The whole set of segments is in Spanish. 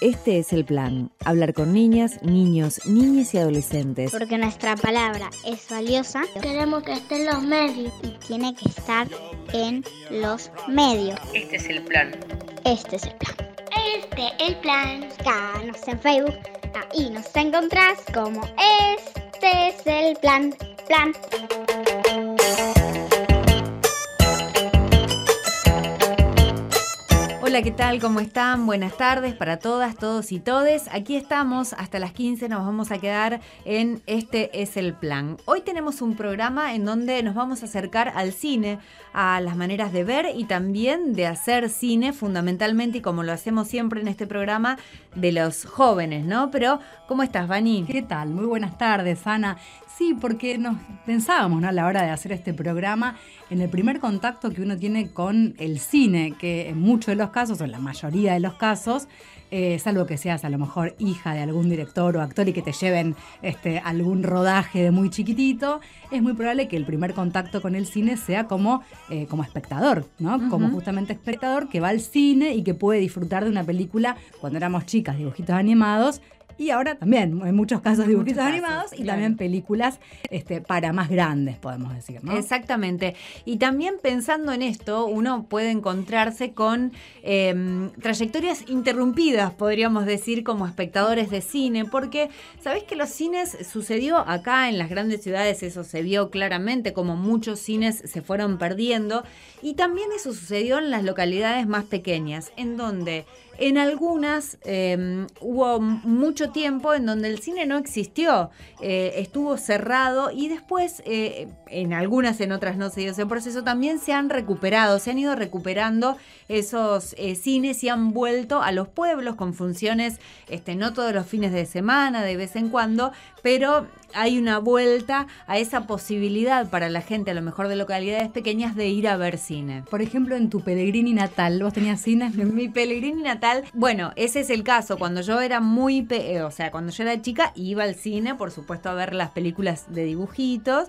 Este es el plan, hablar con niñas, niños, niñas y adolescentes. Porque nuestra palabra es valiosa. Queremos que esté en los medios. Y tiene que estar en los medios. Este es el plan. Este es el plan. Este el plan. Búscanos en Facebook. Ahí nos encontrás como Este es el plan. Plan. Hola, ¿qué tal? ¿Cómo están? Buenas tardes para todas, todos y todes. Aquí estamos hasta las 15, nos vamos a quedar en Este es el plan. Hoy tenemos un programa en donde nos vamos a acercar al cine, a las maneras de ver y también de hacer cine, fundamentalmente, y como lo hacemos siempre en este programa, de los jóvenes, ¿no? Pero, ¿cómo estás, Vani? ¿Qué tal? Muy buenas tardes, Ana. Sí, porque nos pensábamos ¿no? a la hora de hacer este programa en el primer contacto que uno tiene con el cine, que en muchos de los casos, o en la mayoría de los casos, eh, salvo que seas a lo mejor hija de algún director o actor y que te lleven este, algún rodaje de muy chiquitito, es muy probable que el primer contacto con el cine sea como, eh, como espectador, ¿no? Como justamente espectador que va al cine y que puede disfrutar de una película cuando éramos chicas, dibujitos animados, y ahora también, en muchos casos, dibujitos animados y también películas este, para más grandes, podemos decir. ¿no? Exactamente. Y también pensando en esto, uno puede encontrarse con em, trayectorias interrumpidas, podríamos decir, como espectadores de cine, porque sabéis que los cines sucedió acá en las grandes ciudades, eso se vio claramente, como muchos cines se fueron perdiendo, y también eso sucedió en las localidades más pequeñas, en donde en algunas em, hubo mucho tiempo en donde el cine no existió, eh, estuvo cerrado y después, eh, en algunas, en otras no se dio ese proceso, también se han recuperado, se han ido recuperando esos eh, cines y han vuelto a los pueblos con funciones, este, no todos los fines de semana, de vez en cuando, pero hay una vuelta a esa posibilidad para la gente, a lo mejor de localidades pequeñas, de ir a ver cine. Por ejemplo, en tu Pellegrini natal, ¿vos tenías cine? En mi Pellegrini natal, bueno, ese es el caso. Cuando yo era muy, eh, o sea, cuando yo era chica, iba al cine, por supuesto, a ver las películas de dibujitos.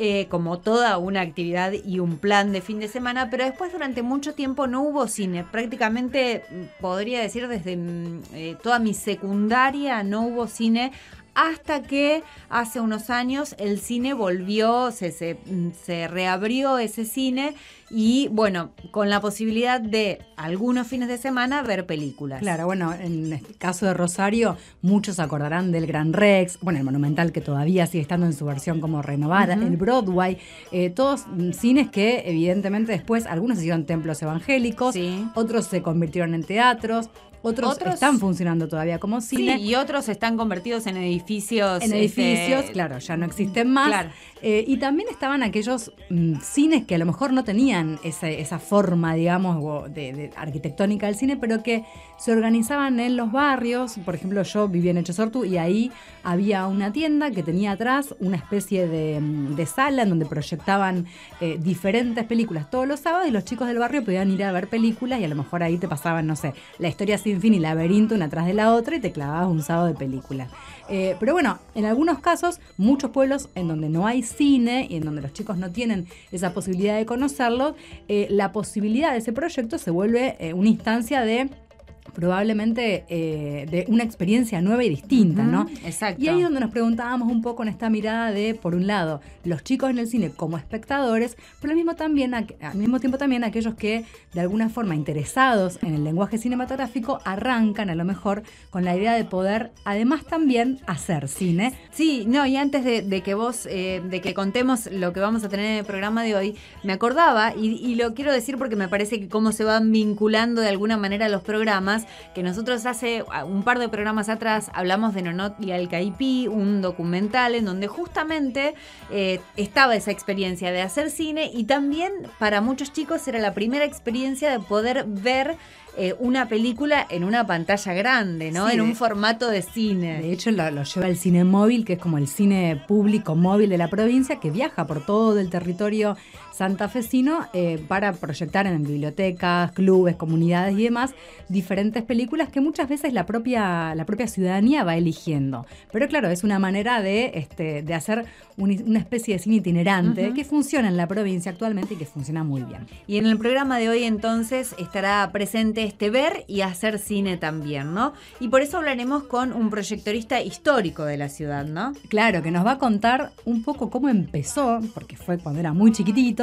Eh, como toda una actividad y un plan de fin de semana, pero después durante mucho tiempo no hubo cine. Prácticamente mm, podría decir desde mm, eh, toda mi secundaria no hubo cine hasta que hace unos años el cine volvió, se, se, reabrió ese cine y bueno, con la posibilidad de algunos fines de semana ver películas. Claro, bueno, en el caso de Rosario, muchos acordarán del Gran Rex, bueno, el Monumental que todavía sigue estando en su versión como renovada, el Broadway, eh, todos cines que evidentemente después algunos se hicieron templos evangélicos, otros se convirtieron en teatros. Otros, están funcionando todavía como cine. Sí, y otros están convertidos en edificios. En edificios, este, claro, ya no existen más. Eh, y también estaban aquellos mm, cines que a lo mejor no tenían esa, forma, digamos, de, arquitectónica del cine, pero que se organizaban en los barrios. Por ejemplo, yo vivía en Echesortu y ahí había una tienda que tenía atrás una especie de, mm, sala en donde proyectaban eh, diferentes películas todos los sábados y los chicos del barrio podían ir a ver películas y a lo mejor ahí te pasaban, no sé, la historia sin fin y laberinto una tras de la otra y te clavabas un sábado de película. Eh, pero bueno, en algunos casos, muchos pueblos en donde no hay cine y en donde los chicos no tienen esa posibilidad de conocerlo, eh, la posibilidad de ese proyecto se vuelve eh, una instancia de probablemente eh, de una experiencia nueva y distinta, ¿no? Exacto. Y ahí es donde nos preguntábamos un poco en esta mirada de, por un lado, los chicos en el cine como espectadores, pero al mismo, también, al mismo tiempo también aquellos que, de alguna forma, interesados en el lenguaje cinematográfico, arrancan a lo mejor con la idea de poder, además, también hacer cine. Sí, no, y antes de, que vos, eh, de que contemos lo que vamos a tener en el programa de hoy, me acordaba, y, y lo quiero decir porque me parece que cómo se van vinculando de alguna manera los programas, que nosotros hace un par de programas atrás hablamos de Nonot y Alcaipí, un documental en donde justamente eh, estaba esa experiencia de hacer cine y también para muchos chicos era la primera experiencia de poder ver eh, una película en una pantalla grande, ¿no? en un formato de cine. De hecho, lo, lleva el cine móvil, que es como el cine público móvil de la provincia, que viaja por todo el territorio santafesino eh, para proyectar en bibliotecas, clubes, comunidades y demás diferentes películas que muchas veces la propia, la propia ciudadanía va eligiendo. Pero claro, es una manera de, este, de hacer una especie de cine itinerante que funciona en la provincia actualmente y que funciona muy bien. Y en el programa de hoy entonces estará presente este ver y hacer cine también, ¿no? Y por eso hablaremos con un proyectorista histórico de la ciudad, ¿no? Claro, que nos va a contar un poco cómo empezó, porque fue cuando era muy chiquitito,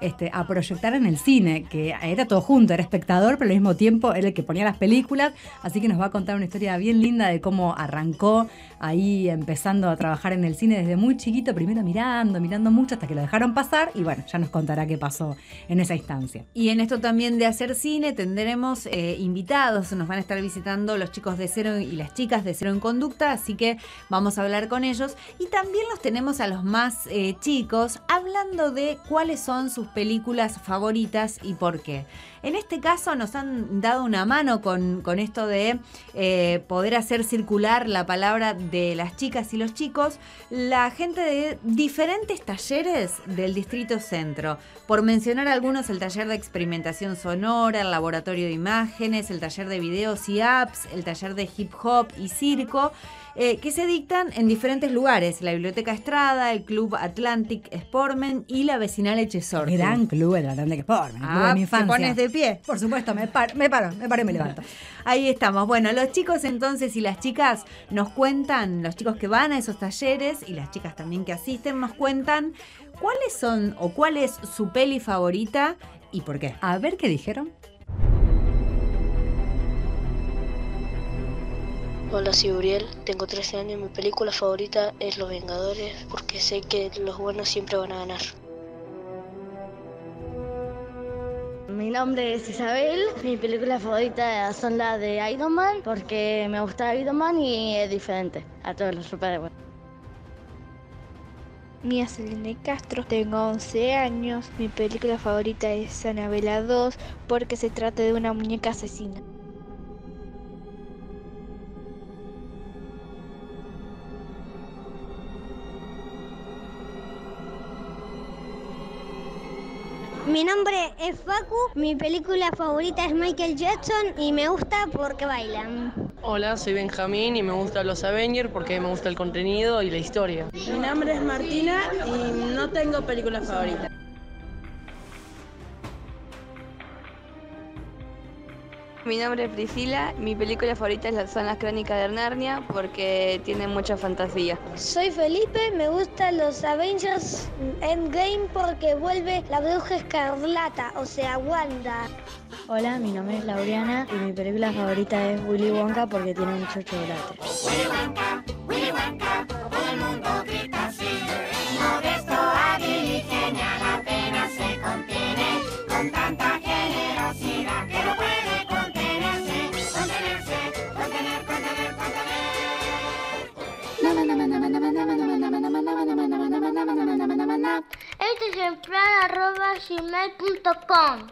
este, a proyectar en el cine, que era todo junto, era espectador, pero al mismo tiempo era el que ponía las películas, así que nos va a contar una historia bien linda de cómo arrancó ahí empezando a trabajar en el cine desde muy chiquito, primero mirando, mirando mucho hasta que lo dejaron pasar y bueno, ya nos contará qué pasó en esa instancia. Y en esto también de hacer cine tendremos eh, invitados, nos van a estar visitando los chicos de Cero y las chicas de Cero en Conducta, así que vamos a hablar con ellos. Y también los tenemos a los más eh, chicos hablando de cuáles son sus películas favoritas y por qué. En este caso nos han dado una mano con, esto de eh, poder hacer circular la palabra de las chicas y los chicos, la gente de diferentes talleres del Distrito Centro. Por mencionar algunos, el taller de experimentación sonora, el laboratorio de imágenes, el taller de videos y apps, el taller de hip hop y circo. Eh, que se dictan en diferentes lugares, la Biblioteca Estrada, el Club Atlantic Sportmen y la vecinal Echesor. Gran club el Atlantic Sportmen, ah, de mi infancia. ¿Te pones de pie? Por supuesto, me paro, me paro, me paro y me levanto. Ahí estamos. Bueno, los chicos entonces y las chicas nos cuentan, los chicos que van a esos talleres y las chicas también que asisten, nos cuentan cuáles son o cuál es su peli favorita y por qué. A ver qué dijeron. Hola, soy Uriel, tengo 13 años y mi película favorita es Los Vengadores porque sé que los buenos siempre van a ganar. Mi nombre es Isabel, mi película favorita son las de Iron Man porque me gusta Iron Man y es diferente a todos los superhéroes. Mía Selene Castro, tengo 11 años, mi película favorita es Anabela 2 porque se trata de una muñeca asesina. Mi nombre es Facu, mi película favorita es Michael Jackson y me gusta porque bailan. Hola, soy Benjamín y me gustan los Avengers porque me gusta el contenido y la historia. Mi nombre es Martina y no tengo película favorita. Mi nombre es Priscila, mi película favorita son las crónicas de Narnia porque tienen mucha fantasía. Soy Felipe, me gustan los Avengers Endgame porque vuelve la bruja escarlata, o sea, Wanda. Hola, mi nombre es Lauriana y mi película favorita es Willy Wonka porque tiene mucho chocolate. Willy Wonka, Willy Wonka, todo el mundo grita así. Modesto, hábil y genial, apenas se contiene con tanta generosidad Este es el plan arroba gmail.com.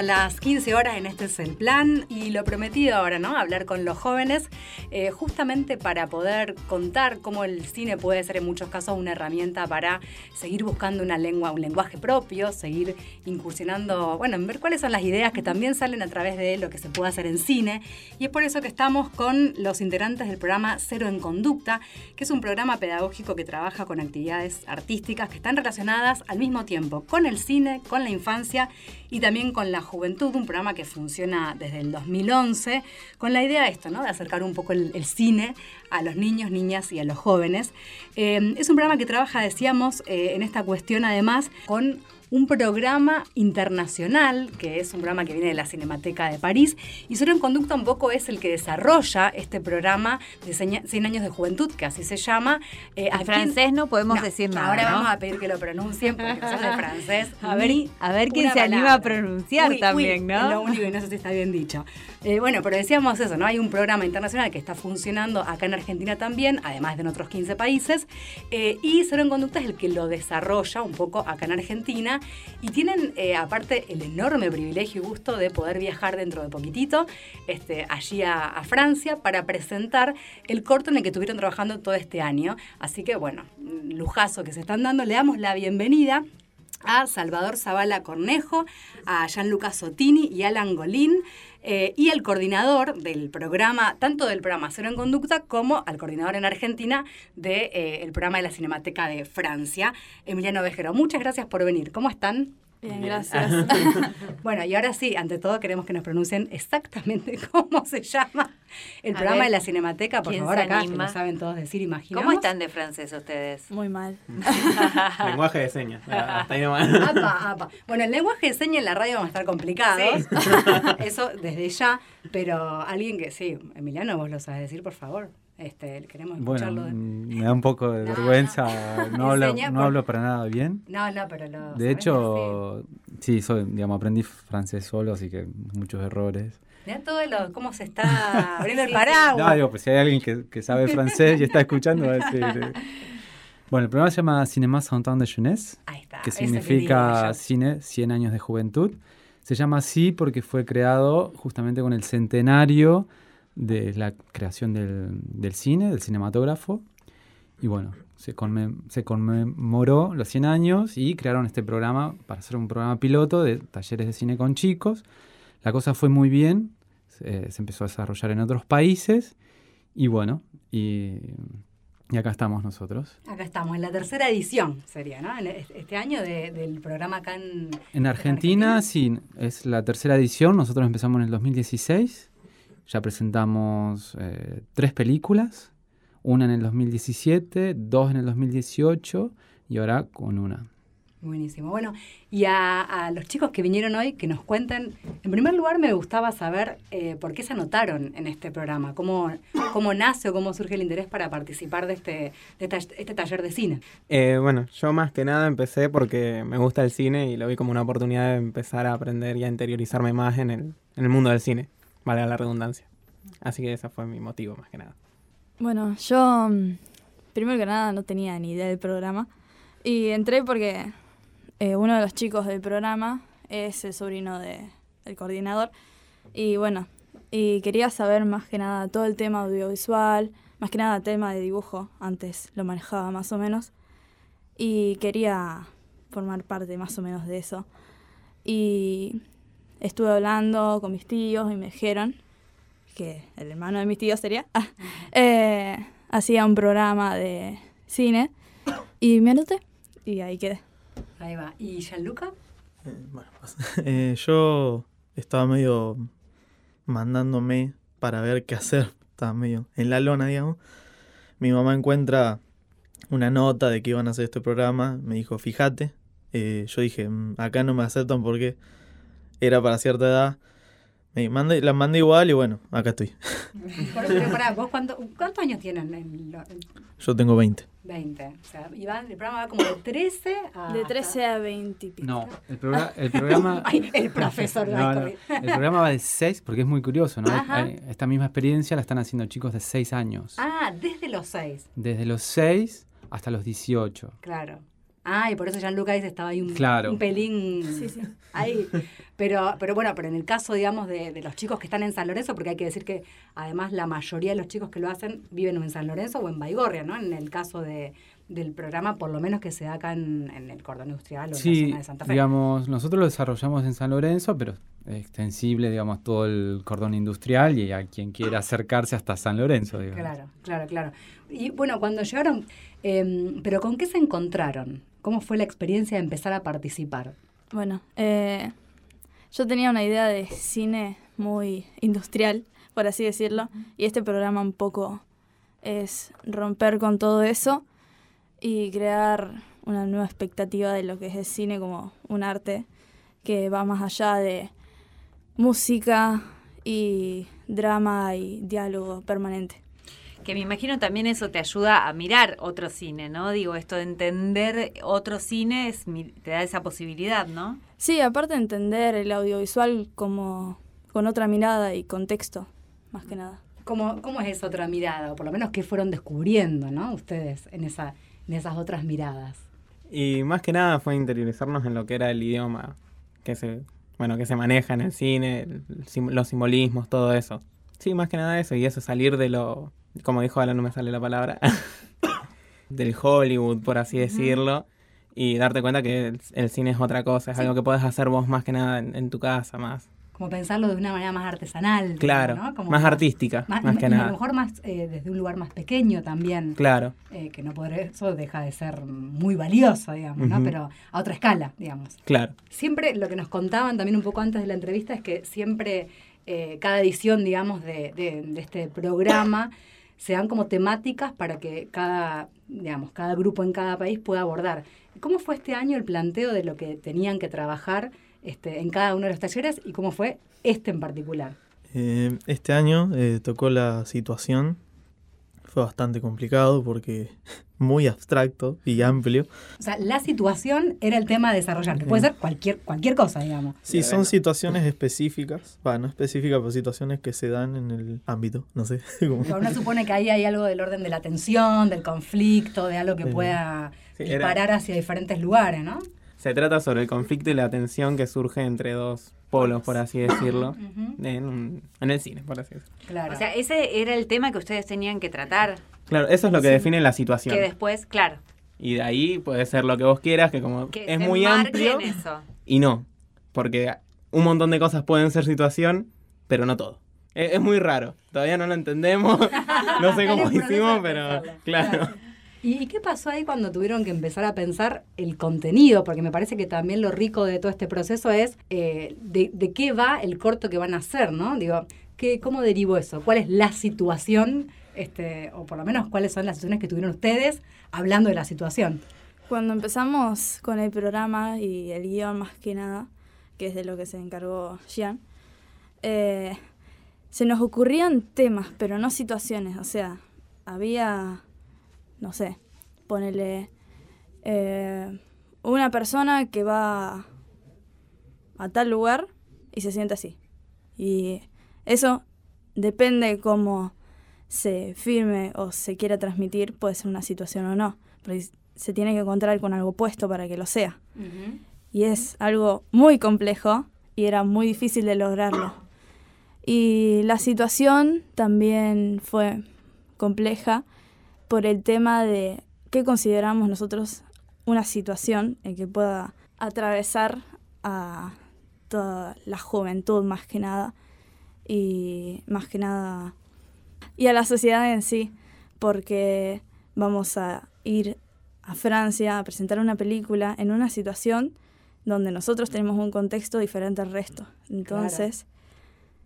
hasta las 15 horas en este es el plan y lo prometido ahora, ¿no? Hablar con los jóvenes, eh, justamente para poder contar cómo el cine puede ser en muchos casos una herramienta para seguir buscando una lengua, un lenguaje propio, seguir incursionando, bueno, en ver cuáles son las ideas que también salen a través de lo que se puede hacer en cine. Y es por eso que estamos con los integrantes del programa Cero en Conducta, que es un programa pedagógico que trabaja con actividades artísticas que están relacionadas al mismo tiempo con el cine, con la infancia y también con la juventud, un programa que funciona desde el 2011, con la idea de esto, ¿no? de acercar un poco el, cine a los niños, niñas y a los jóvenes. Eh, es un programa que trabaja, decíamos, eh, en esta cuestión además con un programa internacional, que es un programa que viene de la Cinemateca de París, y Cero en Conducta un poco es el que desarrolla este programa de 100 años de juventud, que así se llama. Eh, en francés no podemos decir nada. Ahora vamos a pedir que lo pronuncien porque son de francés. A ver, a ver quién se anima a pronunciar también, ¿no? Es lo único y no sé si está bien dicho. Eh, bueno, pero decíamos eso, ¿no? Hay un programa internacional que está funcionando acá en Argentina también, además de en otros 15 países, eh, y Cero en Conducta es el que lo desarrolla un poco acá en Argentina, y tienen eh, aparte el enorme privilegio y gusto de poder viajar dentro de poquitito este, allí a, Francia para presentar el corto en el que estuvieron trabajando todo este año. Así que bueno, lujazo que se están dando, le damos la bienvenida a Salvador Zavala Cornejo, a Gianluca Sotini y Alan Golín. Eh, y el coordinador del programa, tanto del programa Cero en Conducta como al coordinador en Argentina del de, eh, programa de la Cinemateca de Francia, Emiliano Vejero. Muchas gracias por venir. ¿Cómo están? Bien, gracias. bueno, y ahora sí, ante todo queremos que nos pronuncien exactamente cómo se llama el programa de la Cinemateca. Por favor, acá lo saben todos decir, imaginamos. ¿Cómo están de francés ustedes? Muy mal. lenguaje de señas. Hasta ahí apa, apa. Bueno, el lenguaje de señas en la radio va a estar complicado. Eso desde ya. Pero alguien que sí, Emiliano, vos lo sabes decir, por favor. Este, queremos escucharlo. Bueno, me da un poco de vergüenza, no, no, hablo, no hablo para nada bien. No, no, pero lo De hecho, sí, soy, digamos, aprendí francés solo, así que muchos errores. Mira todo lo, cómo se está abriendo el paraguas. No, digo, pues si hay alguien que, que sabe francés y está escuchando, va a decir... Eh. Bueno, el programa se llama Cinema Cent ans de Jeunesse, que significa Cine 100 años de juventud. Se llama así porque fue creado justamente con el centenario de la creación del, cine, del cinematógrafo. Y bueno, se, se, conmemoró los 100 años y crearon este programa para hacer un programa piloto de talleres de cine con chicos. La cosa fue muy bien, se, empezó a desarrollar en otros países y bueno, y, acá estamos nosotros. Acá estamos, en la tercera edición sería, ¿no? Este año del programa acá en... En Argentina, sí, es la tercera edición, nosotros empezamos en el 2016 ya presentamos eh, tres películas, una en el 2017, dos en el 2018 y ahora con una. Buenísimo. Bueno, y a, los chicos que vinieron hoy, que nos cuenten, en primer lugar me gustaba saber eh, por qué se anotaron en este programa, cómo, cómo nace o cómo surge el interés para participar de este, de este taller de cine. Eh, bueno, yo más que nada empecé porque me gusta el cine y lo vi como una oportunidad de empezar a aprender y a interiorizarme más en el, en el mundo del cine valga la redundancia. Así que ese fue mi motivo más que nada. Bueno, yo mm, primero que nada no tenía ni idea del programa y entré porque eh, uno de los chicos del programa es el sobrino de, del coordinador y bueno, y quería saber más que nada todo el tema audiovisual, más que nada tema de dibujo, antes lo manejaba más o menos y quería formar parte más o menos de eso. Y estuve hablando con mis tíos y me dijeron que el hermano de mis tíos sería, ah, eh, hacía un programa de cine y me anoté y ahí quedé. Ahí va. ¿Y Gianluca? Eh, bueno, pues, eh, yo estaba medio mandándome para ver qué hacer, estaba medio en la lona, digamos. Mi mamá encuentra una nota de que iban a hacer este programa, me dijo, fíjate. yo dije, mm, acá no me aceptan porque era para cierta edad. Me mandé, la mandé igual y bueno, acá estoy. Pero, pará, ¿vos cuántos años tienen? Yo tengo 20. 20. O sea, Iván, el programa va como de 13 a... De 13 a 20 y pico. No, el, programa... El, programa Ay, el profesor no, no, El programa va de 6, porque es muy curioso, ¿no? Esta misma experiencia la están haciendo chicos de 6 años. Ah, desde los 6. Desde los 6 hasta los 18. Claro. Ah, y por eso Gianluca dice estaba ahí un, un pelín sí, sí. ahí. Pero, pero bueno, pero en el caso, digamos, de, de, los chicos que están en San Lorenzo, porque hay que decir que además la mayoría de los chicos que lo hacen viven en San Lorenzo o en Baigorria, ¿no? En el caso de, del programa, por lo menos que se da acá en, el cordón industrial o en la zona de Santa Fe. digamos, nosotros lo desarrollamos en San Lorenzo, pero es extensible, digamos, todo el cordón industrial y a quien quiera acercarse hasta San Lorenzo, digamos. Claro, claro, claro. Y bueno, cuando llegaron, eh, pero ¿con qué se encontraron? ¿Cómo fue la experiencia de empezar a participar? Bueno, eh, yo tenía una idea de cine muy industrial, por así decirlo, y este programa un poco es romper con todo eso y crear una nueva expectativa de lo que es el cine como un arte que va más allá de música y drama y diálogo permanente. Que me imagino también eso te ayuda a mirar otro cine, ¿no? Digo, esto de entender otro cine es, te da esa posibilidad, ¿no? Sí, aparte de entender el audiovisual como con otra mirada y contexto, más que nada. ¿Cómo, ¿Cómo es esa otra mirada? O por lo menos qué fueron descubriendo, ¿no? Ustedes en, esa, en esas otras miradas. Y más que nada fue interiorizarnos en lo que era el idioma que se, bueno, que se maneja en el cine, los simbolismos, todo eso. Sí, más que nada eso, y eso, salir de lo, como dijo Alan, no me sale la palabra, del Hollywood, por así decirlo, y darte cuenta que el, cine es otra cosa, es algo que puedes hacer vos más que nada en tu casa, más como pensarlo de una manera más artesanal. Claro, más, artística, más, que nada. a lo mejor más eh, desde un lugar más pequeño también. Claro. Eh, que no por eso deja de ser muy valioso, digamos, ¿no? Pero a otra escala, digamos. Claro. Siempre lo que nos contaban también un poco antes de la entrevista es que siempre eh, cada edición, digamos, de, de, este programa se dan como temáticas para que cada, digamos, cada grupo en cada país pueda abordar. ¿Cómo fue este año el planteo de lo que tenían que trabajar? Este, en cada uno de los talleres y cómo fue este en particular. Eh, este año eh, tocó la situación, fue bastante complicado porque muy abstracto y amplio. O sea, la situación era el tema a desarrollar, que puede ser cualquier, cualquier cosa, digamos. Sí, son situaciones específicas, bueno, no específicas, pero situaciones que se dan en el ámbito, no sé. Uno supone que ahí hay algo del orden de la tensión, del conflicto, de algo que pueda disparar hacia diferentes lugares, ¿no? Se trata sobre el conflicto y la tensión que surge entre dos polos, por así decirlo, en, el cine, por así decirlo. Claro. O sea, ese era el tema que ustedes tenían que tratar. Claro, eso es lo que define la situación. Que después, claro. Y de ahí puede ser lo que vos quieras, que como es muy amplio. Eso. Y no, porque un montón de cosas pueden ser situación, pero no todo. Es, es muy raro, todavía no lo entendemos, no sé cómo hicimos, pero claro. ¿Y qué pasó ahí cuando tuvieron que empezar a pensar el contenido? Porque me parece que también lo rico de todo este proceso es eh, de, qué va el corto que van a hacer, ¿no? Digo, ¿qué, ¿cómo derivó eso? ¿Cuál es la situación, este, o por lo menos cuáles son las situaciones que tuvieron ustedes hablando de la situación? Cuando empezamos con el programa y el guion más que nada, que es de lo que se encargó Jean, eh, se nos ocurrían temas, pero no situaciones. O sea, había no sé, ponele eh, una persona que va a tal lugar y se siente así. Y eso depende cómo se firme o se quiera transmitir, puede ser una situación o no. Pero se tiene que encontrar con algo puesto para que lo sea. Y es algo muy complejo y era muy difícil de lograrlo. Y la situación también fue compleja por el tema de qué consideramos nosotros una situación en que pueda atravesar a toda la juventud más que nada y más que nada y a la sociedad en sí porque vamos a ir a Francia a presentar una película en una situación donde nosotros tenemos un contexto diferente al resto. Entonces,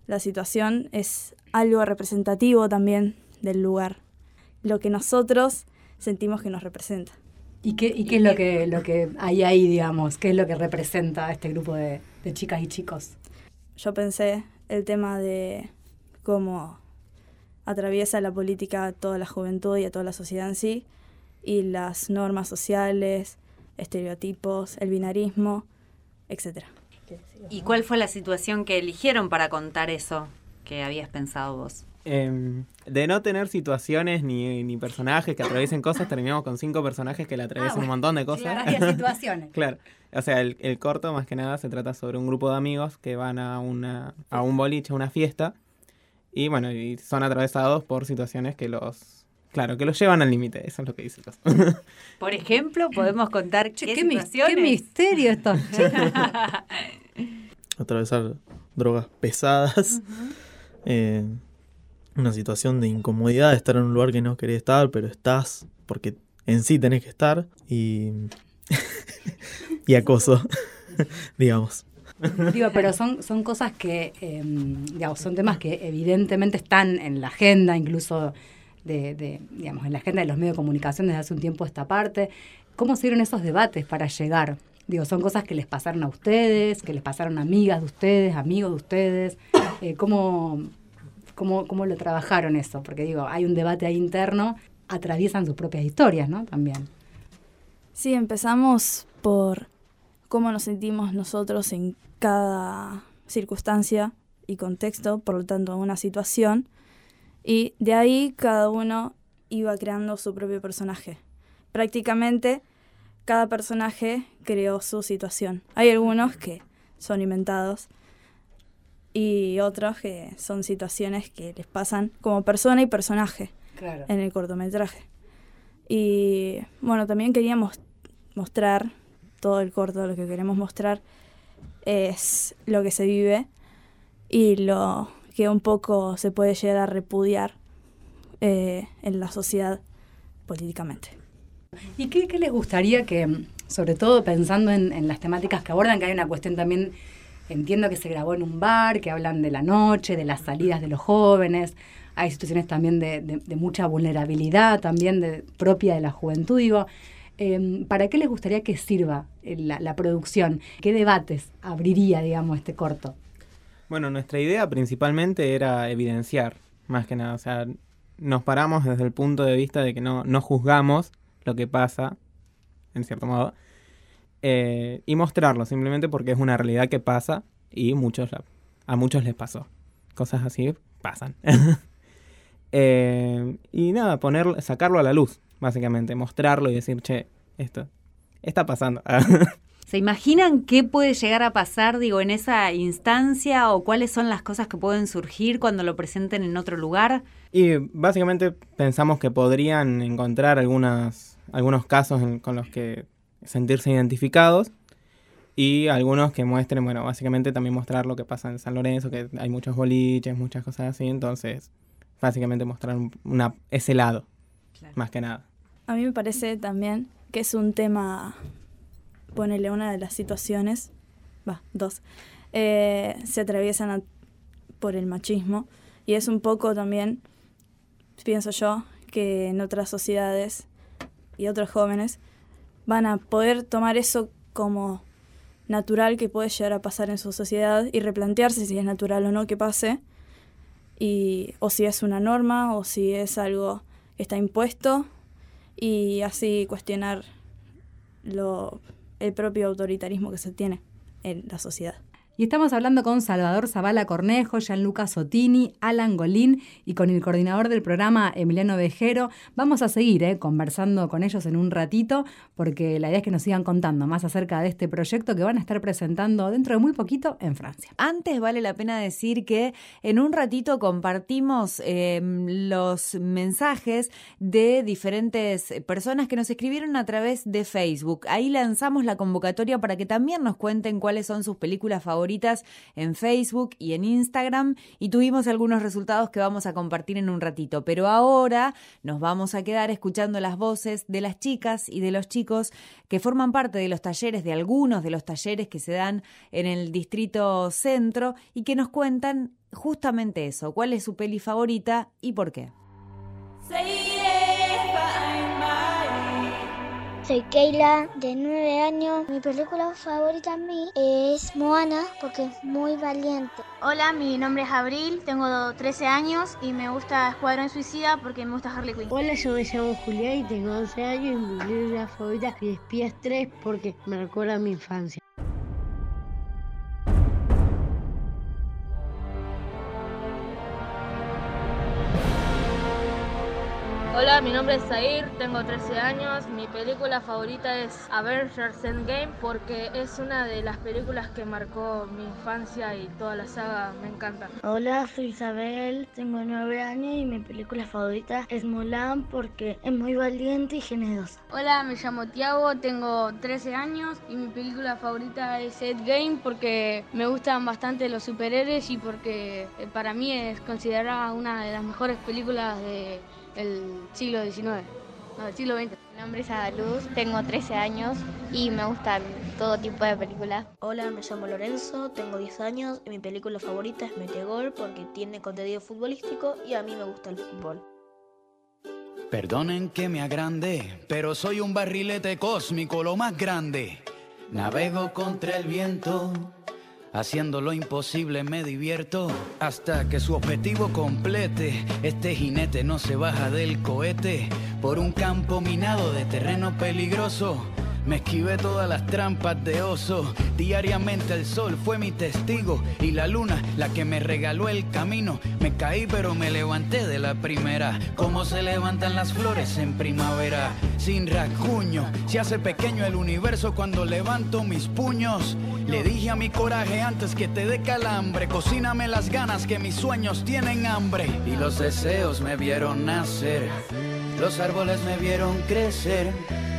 la situación es algo representativo también del lugar lo que nosotros sentimos que nos representa. ¿Y qué, y qué es lo que, lo que hay ahí, digamos? ¿Qué es lo que representa este grupo de, chicas y chicos? Yo pensé el tema de cómo atraviesa la política a toda la juventud y a toda la sociedad en sí, y las normas sociales, estereotipos, el binarismo, etc. ¿Y cuál fue la situación que eligieron para contar eso que habías pensado vos? Em, de no tener situaciones ni, ni, personajes que atraviesen cosas, terminamos con cinco personajes que le atraviesan ah, un montón de cosas. Claro, situaciones. claro. O sea, el, el, corto más que nada se trata sobre un grupo de amigos que van a, una, a un boliche, a una fiesta, y bueno, y son atravesados por situaciones que los... Claro, que los llevan al límite, eso es lo que dice Por ejemplo, podemos contar qué, situaciones? qué misterio esto. Atravesar drogas pesadas una situación de incomodidad, de estar en un lugar que no querés estar, pero estás porque en sí tenés que estar y, y acoso, digamos. Digo, pero son, son cosas que, em, digamos, son temas que evidentemente están en la agenda, incluso de, de, digamos, en la agenda de los medios de comunicación desde hace un tiempo esta parte. ¿Cómo se dieron esos debates para llegar? Digo, son cosas que les pasaron a ustedes, que les pasaron a amigas de ustedes, amigos de ustedes. Eh, ¿cómo, cómo, cómo lo trabajaron eso? Porque digo, hay un debate ahí interno, atraviesan sus propias historias, ¿no? También. Sí, empezamos por cómo nos sentimos nosotros en cada circunstancia y contexto, por lo tanto, una situación. Y de ahí cada uno iba creando su propio personaje. Prácticamente cada personaje creó su situación. Hay algunos que son inventados y otros que son situaciones que les pasan como persona y personaje en el cortometraje. Y bueno, también queríamos mostrar, todo el corto lo que queremos mostrar es lo que se vive y lo que un poco se puede llegar a repudiar eh, en la sociedad políticamente. ¿Y qué, les gustaría que, sobre todo pensando en, las temáticas que abordan, que hay una cuestión también, entiendo que se grabó en un bar, que hablan de la noche, de las salidas de los jóvenes, hay situaciones también de, mucha vulnerabilidad, también de, propia de la juventud, digo, em, ¿para qué les gustaría que sirva la, la producción? ¿Qué debates abriría, digamos, este corto? Bueno, nuestra idea principalmente era evidenciar, más que nada, o sea, nos paramos desde el punto de vista de que no, no juzgamos, lo que pasa, en cierto modo, eh, y mostrarlo simplemente porque es una realidad que pasa y muchos a muchos les pasó. Cosas así pasan. Eh, y nada, poner, sacarlo a la luz, básicamente, mostrarlo y decir, che, esto está pasando. ¿Se imaginan qué puede llegar a pasar, digo, en esa instancia o cuáles son las cosas que pueden surgir cuando lo presenten en otro lugar? Y básicamente pensamos que podrían encontrar algunas algunos casos con los que sentirse identificados y algunos que muestren, bueno, básicamente también mostrar lo que pasa en San Lorenzo, que hay muchos boliches, muchas cosas así, entonces básicamente mostrar una, ese lado, más que nada. A mí me parece también que es un tema, ponele una de las situaciones, va, dos, eh, se atraviesan por el machismo y es un poco también, pienso yo, que en otras sociedades y otros jóvenes van a poder tomar eso como natural que puede llegar a pasar en su sociedad y replantearse si es natural o no que pase, y, o si es una norma o si es algo que está impuesto, y así cuestionar lo, el propio autoritarismo que se tiene en la sociedad. Y estamos hablando con Salvador Zavala Cornejo, Gianluca Sotini, Alan Golín y con el coordinador del programa, Emiliano Vejero. Vamos a seguir eh, conversando con ellos en un ratito, porque la idea es que nos sigan contando más acerca de este proyecto que van a estar presentando dentro de muy poquito en Francia. Antes vale la pena decir que en un ratito compartimos em, los mensajes de diferentes personas que nos escribieron a través de Facebook. Ahí lanzamos la convocatoria para que también nos cuenten cuáles son sus películas favoritas en Facebook y en Instagram y tuvimos algunos resultados que vamos a compartir en un ratito. Pero ahora nos vamos a quedar escuchando las voces de las chicas y de los chicos que forman parte de los talleres, de algunos de los talleres que se dan en el distrito centro y que nos cuentan justamente eso, cuál es su peli favorita y por qué. Soy Keila, de 9 años. Mi película favorita a mí es Moana porque es muy valiente. Hola, mi nombre es Abril, tengo 13 años y me gusta Escuadrón Suicida porque me gusta Harley Quinn. Hola, yo me llamo Julián y tengo 11 años y mi película favorita es Espías 3 porque me recuerda a mi infancia. Hola, mi nombre es Zair, tengo 13 años. Mi película favorita es Avengers Endgame porque es una de las películas que marcó mi infancia y toda la saga me encanta. Hola, soy Isabel, tengo 9 años y mi película favorita es Mulan porque es muy valiente y generosa. Hola, me llamo Tiago, tengo 13 años y mi película favorita es Endgame porque me gustan bastante los superhéroes y porque eh, para mí es considerada una de las mejores películas de el siglo XIX, no, del siglo XX. Mi nombre es Adaluz, tengo 13 años y me gustan todo tipo de películas. Hola, me llamo Lorenzo, tengo 10 años y mi película favorita es Metegol porque tiene contenido futbolístico y a mí me gusta el fútbol. Perdonen que me agrande, pero soy un barrilete cósmico, lo más grande. Navego contra el viento, haciendo lo imposible me divierto hasta que su objetivo complete. Este jinete no se baja del cohete por un campo minado de terreno peligroso. Me esquivé todas las trampas de oso. Diariamente el sol fue mi testigo y la luna la que me regaló el camino. Me caí pero me levanté de la primera. Como se levantan las flores en primavera. Sin rasguño, se hace pequeño el universo cuando levanto mis puños. Le dije a mi coraje antes que te dé calambre. Cocíname las ganas que mis sueños tienen hambre. Y los deseos me vieron nacer. Los árboles me vieron crecer.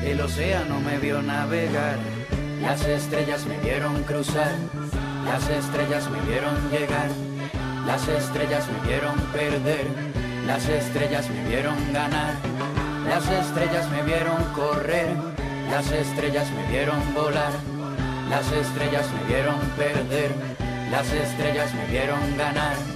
El océano me vio navegar, las estrellas me vieron cruzar, las estrellas me vieron llegar, las estrellas me vieron perder, las estrellas me vieron ganar, las estrellas me vieron correr, las estrellas me vieron volar, las estrellas me vieron perder, las estrellas me vieron ganar.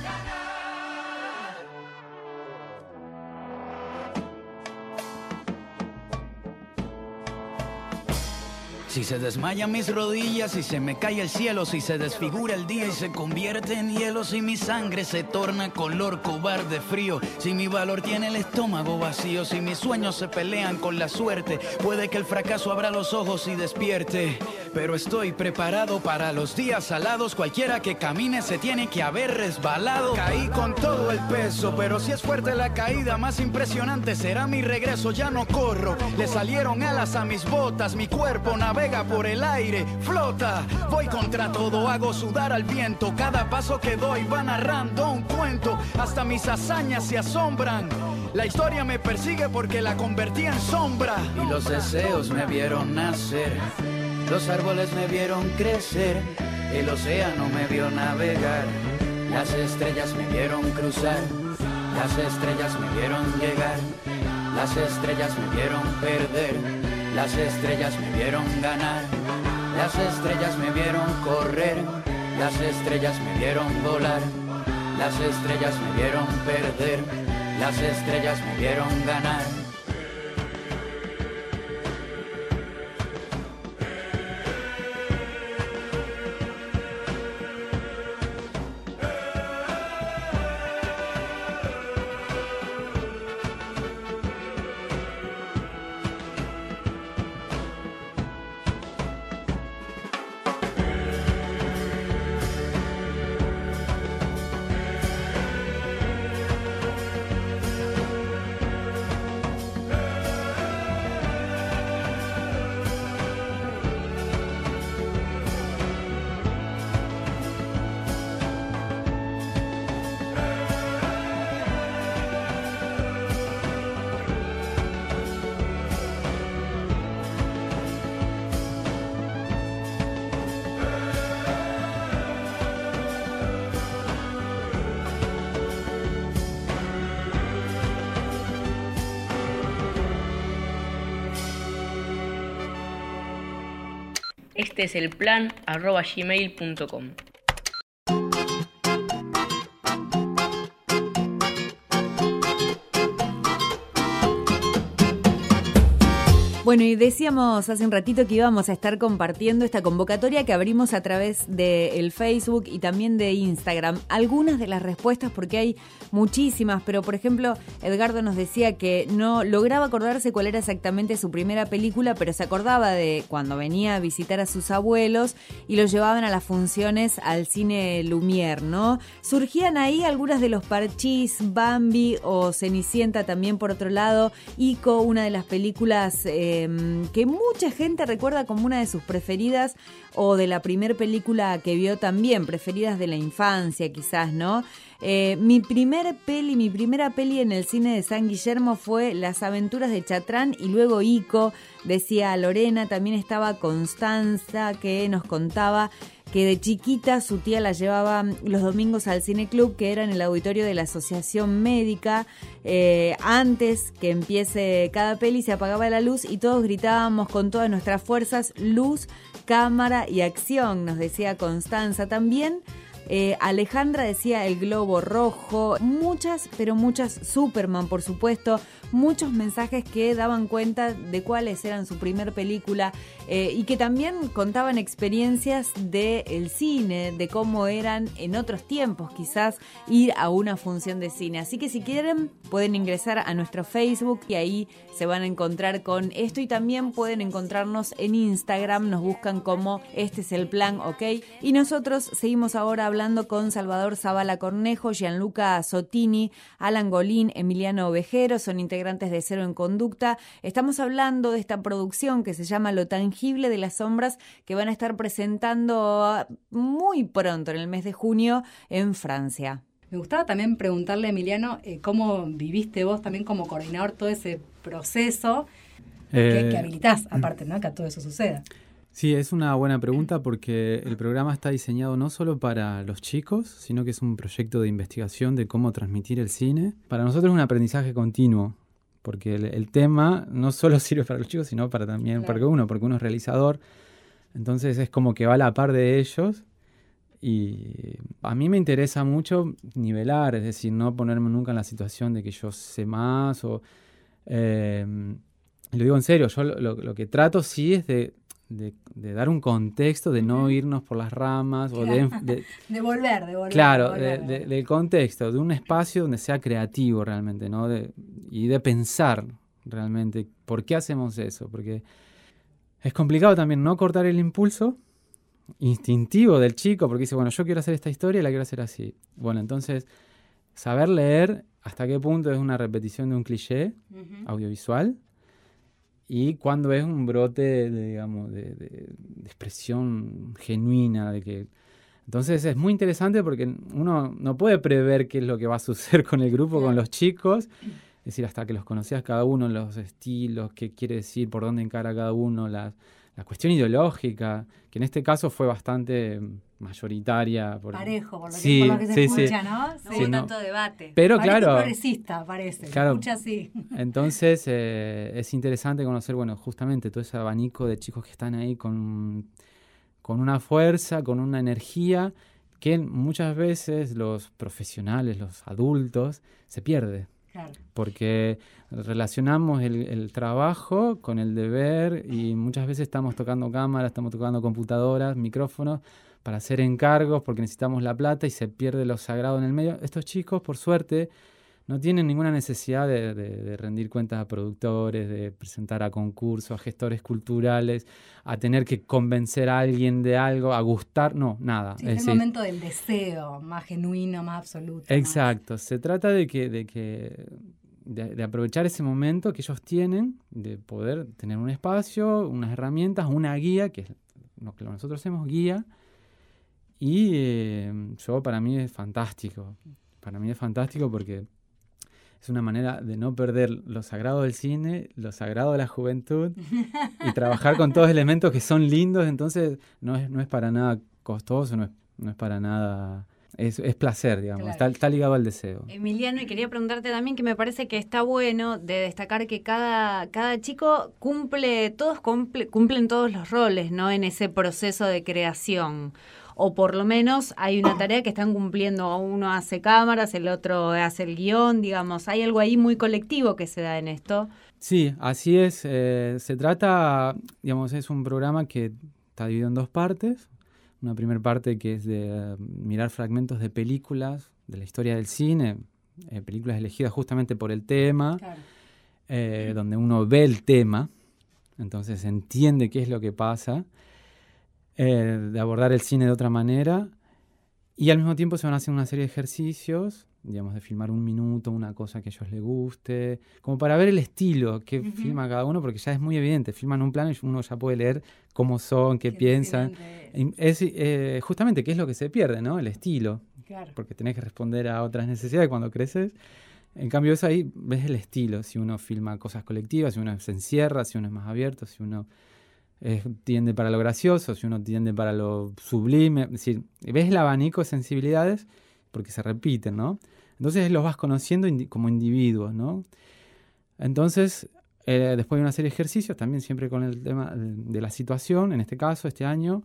Si se desmayan mis rodillas, si se me cae el cielo, si se desfigura el día y se convierte en hielo, si mi sangre se torna color cobarde frío, si mi valor tiene el estómago vacío, si mis sueños se pelean con la suerte, puede que el fracaso abra los ojos y despierte. Pero estoy preparado para los días salados, cualquiera que camine se tiene que haber resbalado. Caí con todo el peso, pero si es fuerte la caída, más impresionante será mi regreso, ya no corro. Le salieron alas a mis botas, mi cuerpo navega por el aire, flota. Voy contra todo, hago sudar al viento. Cada paso que doy va narrando un cuento. Hasta mis hazañas se asombran. La historia me persigue porque la convertí en sombra. Y los deseos me vieron nacer. Los árboles me vieron crecer. El océano me vio navegar. Las estrellas me vieron cruzar. Las estrellas me vieron llegar. Las estrellas me vieron perder. Las estrellas me vieron ganar, las estrellas me vieron correr, las estrellas me vieron volar, las estrellas me vieron perder, las estrellas me vieron ganar. Este es el plan arroba gmail.com. Bueno, y decíamos hace un ratito que íbamos a estar compartiendo esta convocatoria que abrimos a través del Facebook y también de Instagram. Algunas de las respuestas, porque hay muchísimas, pero por ejemplo, Edgardo nos decía que no lograba acordarse cuál era exactamente su primera película, pero se acordaba de cuando venía a visitar a sus abuelos y los llevaban a las funciones al cine Lumière, ¿no? Surgían ahí algunas de los parchís, Bambi o Cenicienta también por otro lado, Ico, una de las películas... Eh, Em, que mucha gente recuerda como una de sus preferidas o de la primer película que vio también, preferidas de la infancia quizás, ¿no? Eh, mi primer peli, mi primera peli en el cine de San Guillermo fue Las aventuras de Chatrán y luego Ico, decía Lorena, también estaba Constanza que nos contaba que de chiquita su tía la llevaba los domingos al cine club, que era en el auditorio de la Asociación Médica. Eh, antes que empiece cada peli se apagaba la luz y todos gritábamos con todas nuestras fuerzas, luz, cámara y acción, nos decía Constanza. También Eh, Alejandra decía El Globo Rojo. Muchas, pero muchas Superman, por supuesto. Muchos mensajes que daban cuenta de cuáles eran su primer película eh, y que también contaban experiencias del cine, de cómo eran en otros tiempos, quizás ir a una función de cine. Así que si quieren, pueden ingresar a nuestro Facebook y ahí se van a encontrar con esto y también pueden encontrarnos en Instagram, nos buscan como este es el plan, ok. Y nosotros seguimos ahora hablando con Salvador Zavala Cornejo, Gianluca Sotini, Alan Golín, Emiliano Ovejero, son integrantes de Cero en Conducta. Estamos hablando de esta producción que se llama Lo Tangible de las Sombras que van a estar presentando muy pronto, en el mes de junio, en Francia. Me gustaba también preguntarle a Emiliano eh, cómo viviste vos también como coordinador todo ese proceso que, eh, habilitás, aparte, ¿no? Que a todo eso suceda. Sí, es una buena pregunta porque el programa está diseñado no solo para los chicos, sino que es un proyecto de investigación de cómo transmitir el cine. Para nosotros es un aprendizaje continuo, porque el, tema no solo sirve para los chicos, sino para también para uno, porque uno es realizador. Entonces es como que va a la par de ellos y a mí me interesa mucho nivelar, es decir, no ponerme nunca en la situación de que yo sé más o... Eh, lo digo en serio, yo lo, que trato sí es de, dar un contexto, de no irnos por las ramas o de, de, volver, de volver. Claro, del contexto, de un espacio donde sea creativo realmente, ¿no? y de pensar realmente por qué hacemos eso, porque es complicado también no cortar el impulso instintivo del chico, porque dice, bueno, yo quiero hacer esta historia y la quiero hacer así. Bueno, entonces, saber leer hasta qué punto es una repetición de un cliché audiovisual y cuando es un brote, de, digamos, de, expresión genuina, de que... Entonces es muy interesante porque uno no puede prever qué es lo que va a suceder con el grupo, con los chicos, es decir, hasta que los conocías cada uno, los estilos, qué quiere decir, por dónde encara cada uno, las la cuestión ideológica, que en este caso fue bastante mayoritaria. Por... Parejo, por lo, que, se escucha, ¿no? No hubo tanto debate. Pero claro. progresista, parece. Claro, escucha así. Entonces eh, es interesante conocer, bueno, justamente todo ese abanico de chicos que están ahí con, con una fuerza, con una energía que muchas veces los profesionales, los adultos, se pierde. Porque relacionamos el, trabajo con el deber y muchas veces estamos tocando cámaras, estamos tocando computadoras, micrófonos para hacer encargos porque necesitamos la plata y se pierde lo sagrado en el medio. Estos chicos, por suerte, no tienen ninguna necesidad de, rendir cuentas a productores, de presentar a concursos, a gestores culturales, a tener que convencer a alguien de algo, a gustar, no, nada. es, el momento del deseo más genuino, más absoluto. Exacto, se trata de que, de que de, aprovechar ese momento que ellos tienen, de poder tener un espacio, unas herramientas, una guía, que es lo que nosotros hacemos, guía, y eh, yo para mí es fantástico, para mí es fantástico porque es una manera de no perder lo sagrado del cine, lo sagrado de la juventud y trabajar con todos elementos que son lindos, entonces no es, no es para nada costoso, no es, no es para nada... Es, es placer, digamos, está, está, ligado al deseo. Emiliano, y quería preguntarte también que me parece que está bueno de destacar que cada, cada chico cumple, todos cumple, cumplen todos los roles, ¿no? En ese proceso de creación o por lo menos hay una tarea que están cumpliendo. Uno hace cámaras, el otro hace el guion, digamos. Hay algo ahí muy colectivo que se da en esto. Sí, así es. Eh, se trata, digamos, es un programa que está dividido en dos partes. Una primera parte que es de eh, mirar fragmentos de películas, de la historia del cine, eh, películas elegidas justamente por el tema, donde uno ve el tema, entonces entiende qué es lo que pasa. Eh, de abordar el cine de otra manera. Y al mismo tiempo se van a hacer una serie de ejercicios, digamos, de filmar un minuto, una cosa que a ellos les guste, como para ver el estilo que filma cada uno, porque ya es muy evidente, filman un plano y uno ya puede leer cómo son, qué, piensan. Es eh, justamente qué es lo que se pierde, ¿no? El estilo. Porque tenés que responder a otras necesidades cuando creces. En cambio, eso ahí ves el estilo, si uno filma cosas colectivas, si uno se encierra, si uno es más abierto, si uno tiende para lo gracioso, si uno tiende para lo sublime. Es decir, ves el abanico de sensibilidades porque se repiten, ¿no? Entonces los vas conociendo como individuos, ¿no? Entonces, eh, después de una serie de ejercicios, también siempre con el tema de, la situación, en este caso, este año,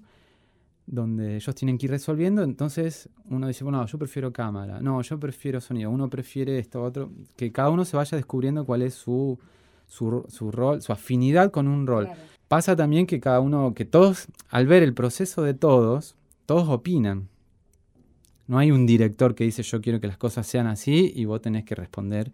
donde ellos tienen que ir resolviendo. Entonces uno dice, bueno, yo prefiero cámara, no, yo prefiero sonido, uno prefiere esto, otro. Que cada uno se vaya descubriendo cuál es su, su, rol, su afinidad con un rol. Pasa también que cada uno, que todos, al ver el proceso de todos, todos opinan. No hay un director que dice yo quiero que las cosas sean así y vos tenés que responder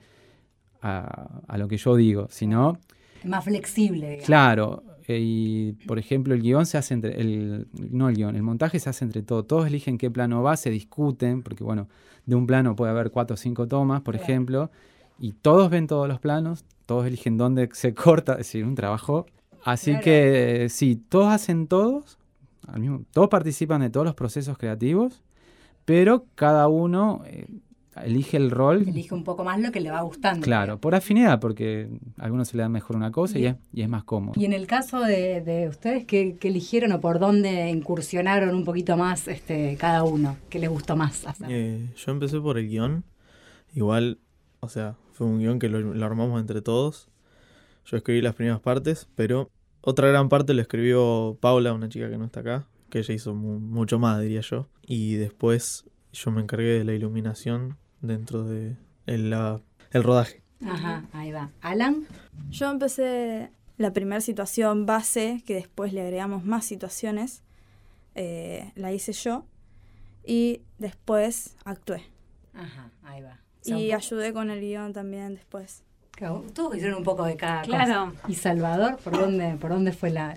a, a lo que yo digo, sino... Más flexible. Claro, eh, y por ejemplo el guion se hace entre, el, no el guion, el montaje se hace entre todos, todos eligen qué plano va, se discuten, porque bueno, de un plano puede haber cuatro o cinco tomas, por ejemplo, y todos ven todos los planos, todos eligen dónde se corta, es decir, un trabajo. Así que sí, todos hacen todos, al mismo, todos participan de todos los procesos creativos, pero cada uno eh, elige el rol. Elige un poco más lo que le va gustando. Claro, por afinidad, porque a algunos se le da mejor una cosa y, es, más cómodo. Y en el caso de, ustedes, ¿qué, eligieron o por dónde incursionaron un poquito más este, cada uno? ¿Qué les gustó más hacer? Eh, yo empecé por el guion. Igual, o sea, fue un guion que lo, armamos entre todos. Yo escribí las primeras partes, pero otra gran parte lo escribió Paula, una chica que no está acá, que ella hizo mucho más, diría yo. Y después yo me encargué de la iluminación dentro de el, rodaje. Ajá, ahí va. Alan. Yo empecé la primera situación base, que después le agregamos más situaciones, eh, la hice yo y después actué. Ajá, ahí va. y ayudé con el guion también después. Claro, todos hicieron un poco de cada claro. ¿Y Salvador, por dónde, por dónde fue la,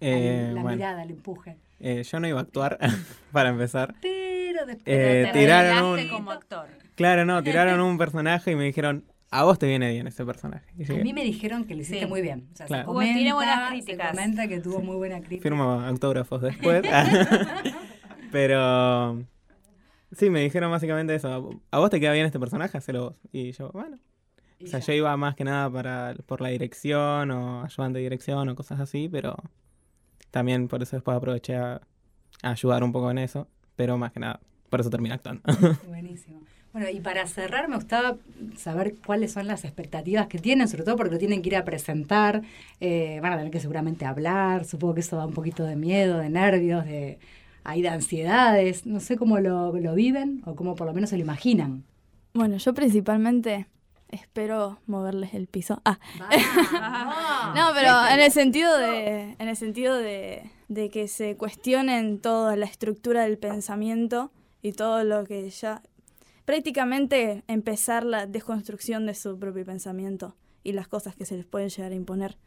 eh, la, mirada, el empuje? Eh, yo no iba a actuar, para empezar. Pero después te tiraron un... como actor. Claro, no, tiraron un personaje y me dijeron, a vos te viene bien ese personaje. a mí me dijeron que lo hiciste muy bien. O sea, se comenta, tiene buenas críticas. Se comenta que tuvo muy buena crítica. Firmo autógrafos después. Pero sí, me dijeron básicamente eso. A vos te queda bien este personaje, hacelo vos. Y yo, bueno. O sea, yo iba más que nada para, por la dirección o ayudante de dirección o cosas así, pero también por eso después aproveché a, a ayudar un poco en eso. Pero más que nada, por eso terminé actuando. Buenísimo. Bueno, y para cerrar me gustaba saber cuáles son las expectativas que tienen, sobre todo porque lo tienen que ir a presentar, eh, van a tener que seguramente hablar, supongo que eso da un poquito de miedo, de nervios, de, hay de ansiedades, no sé cómo lo, lo viven o cómo por lo menos se lo imaginan. Bueno, yo principalmente espero moverles el piso. Ah. no, pero en el sentido de, en el sentido de, de que se cuestionen toda la estructura del pensamiento y todo lo que ya prácticamente empezar la desconstrucción de su propio pensamiento y las cosas que se les pueden llegar a imponer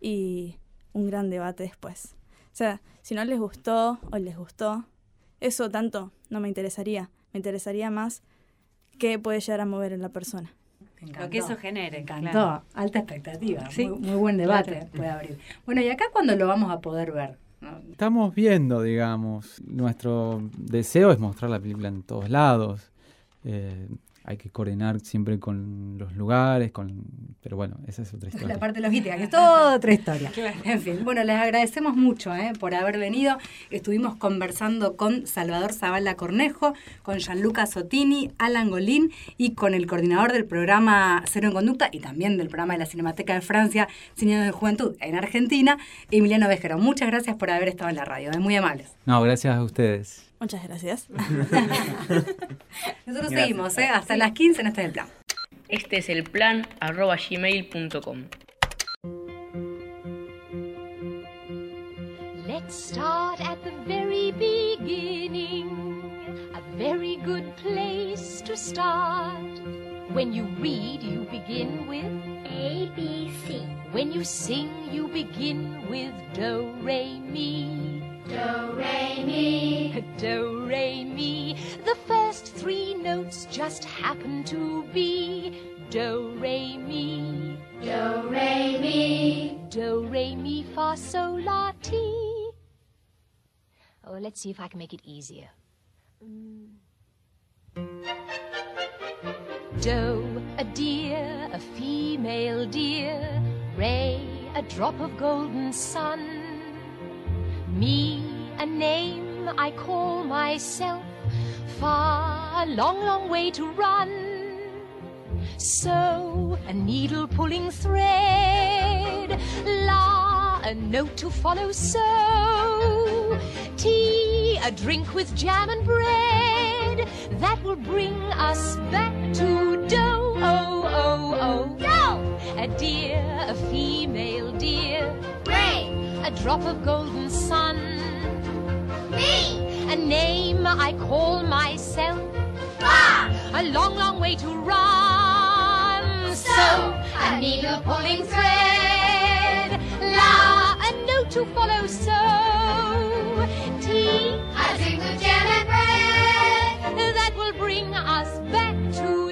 y un gran debate después. O sea, si no les gustó o les gustó, eso tanto no me interesaría. Me interesaría más qué puede llegar a mover en la persona. Lo que eso genere. encantó. Alta expectativa. Muy, buen debate puede abrir. Bueno, ¿y acá cuándo lo vamos a poder ver? Estamos viendo, digamos. Nuestro deseo es mostrar la película en todos lados. Eh, hay que coordinar siempre con los lugares, con pero bueno, esa es otra historia. La parte logística, que es toda otra historia. En fin, bueno, les agradecemos mucho eh, por haber venido. Estuvimos conversando con Salvador Zavala Cornejo, con Gianluca Sotini, Alan Golín y con el coordinador del programa Cero en Conducta y también del programa de la Cinemateca de Francia, Cine de Juventud en Argentina, Emiliano Vejero. Muchas gracias por haber estado en la radio, eh, muy amables. No, gracias a ustedes. Muchas gracias. Nosotros seguimos, ¿eh? hasta las 15 en este es el plan. Este es el plan arroba gmail.com. Let's start at the very beginning. A very good place to start. When you read, you begin with A, B, C. When you sing, you begin with Do, Re, Mi. Do, re, mi. Do, re, mi. The first three notes just happen to be Do, re, mi. Do, re, mi. Do, re, mi, fa, sol, la, ti. Oh, let's see if I can make it easier. Mm. Do, a deer, a female deer. Ray, a drop of golden sun. Me, a name I call myself, far, a long, long way to run. So, a needle pulling thread, la, a note to follow. So, tea, a drink with jam and bread that will bring us back to dough. Oh, oh, oh. Dough! A deer, a female deer. A drop of golden sun. Me! A name I call myself. Ba! A long, long way to run. So, a needle pulling thread. La! A note to follow. So, tea. A drink with jam and bread. That will bring us back to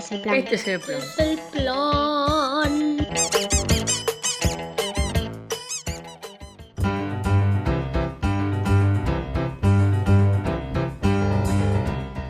Este es el plan. Este es el plan. el plan.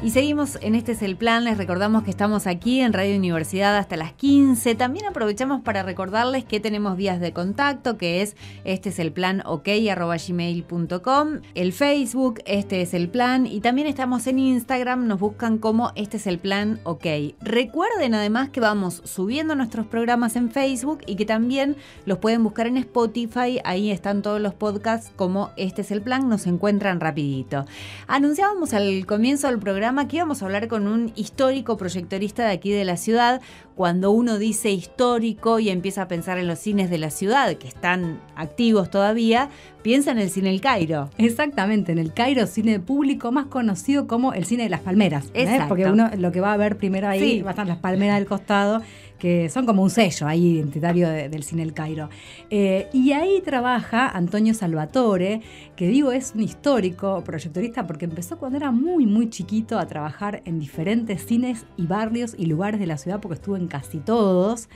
Y seguimos en Este es el plan, les recordamos que estamos aquí en Radio Universidad hasta las 15. También aprovechamos para recordarles que tenemos vías de contacto, que es este es el plan ok gmail.com, el Facebook, este es el plan, y también estamos en Instagram, nos buscan como este es el plan ok. Recuerden además que vamos subiendo nuestros programas en Facebook y que también los pueden buscar en Spotify, ahí están todos los podcasts como este es el plan, nos encuentran rapidito. Anunciábamos al comienzo del programa que íbamos a hablar con un histórico proyectorista de aquí de la ciudad. Cuando uno dice histórico y empieza a pensar en los cines de la ciudad, que están activos todavía, piensa en el cine El Cairo. Exactamente, en el Cairo cine público más conocido como el cine de las palmeras. ¿eh? Exacto. Porque uno lo que va a ver primero ahí Sí. va a estar las palmeras del costado, que son como un sello ahí identitario de- del cine El Cairo. Eh, y ahí trabaja Antonio Salvatore, que digo es un histórico proyectorista porque empezó cuando era muy, muy chiquito a trabajar en diferentes cines y barrios y lugares de la ciudad porque estuvo en casi todos.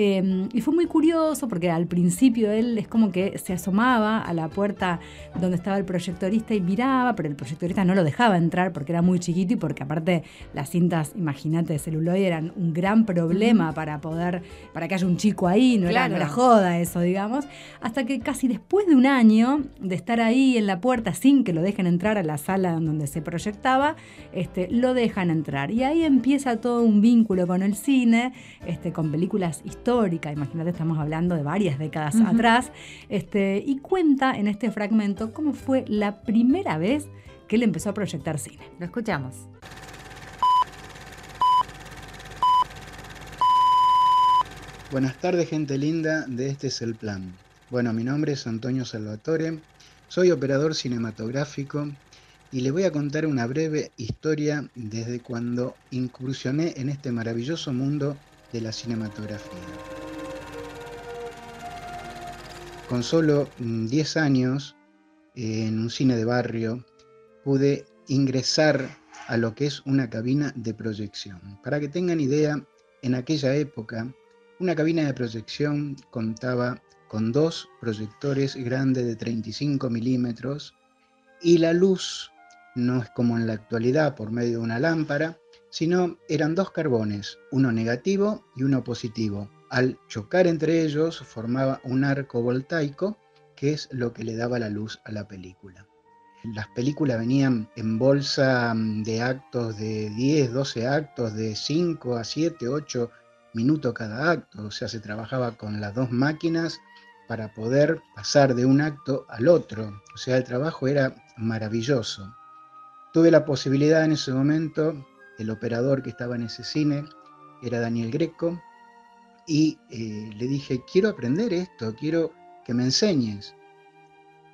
Eh, y fue muy curioso porque al principio él es como que se asomaba a la puerta donde estaba el proyectorista y miraba, pero el proyectorista no lo dejaba entrar porque era muy chiquito y porque aparte las cintas, imagínate, de celuloide eran un gran problema para poder, para que haya un chico ahí, no, era, Claro. no era joda eso, digamos. Hasta que casi después de un año de estar ahí en la puerta sin que lo dejen entrar a la sala donde se proyectaba, este, lo dejan entrar. Y ahí empieza todo un vínculo con el cine, este, con películas históricas, imagínate, estamos hablando de varias décadas atrás, este, y cuenta en este fragmento cómo fue la primera vez que él empezó a proyectar cine. Lo escuchamos. Buenas tardes, gente linda de Este es el Plan. Bueno, mi nombre es Antonio Salvatore, soy operador cinematográfico y le voy a contar una breve historia desde cuando incursioné en este maravilloso mundo de la cinematografía. Con solo mm, 10 años, eh, en un cine de barrio, pude ingresar a lo que es una cabina de proyección. Para que tengan idea, en aquella época, una cabina de proyección contaba con dos proyectores grandes de 35 milímetros y la luz no es como en la actualidad por medio de una lámpara, sino eran dos carbones, uno negativo y uno positivo. Al chocar entre ellos formaba un arco voltaico que es lo que le daba la luz a la película. Las películas venían en bolsa mm, de actos de 10, 12 actos, de 5 a 7, 8 minutos cada acto, o sea, se trabajaba con las dos máquinas para poder pasar de un acto al otro, o sea, el trabajo era maravilloso. Tuve la posibilidad en ese momento, el operador que estaba en ese cine era Daniel Greco, y eh, le dije, quiero aprender esto, quiero que me enseñes.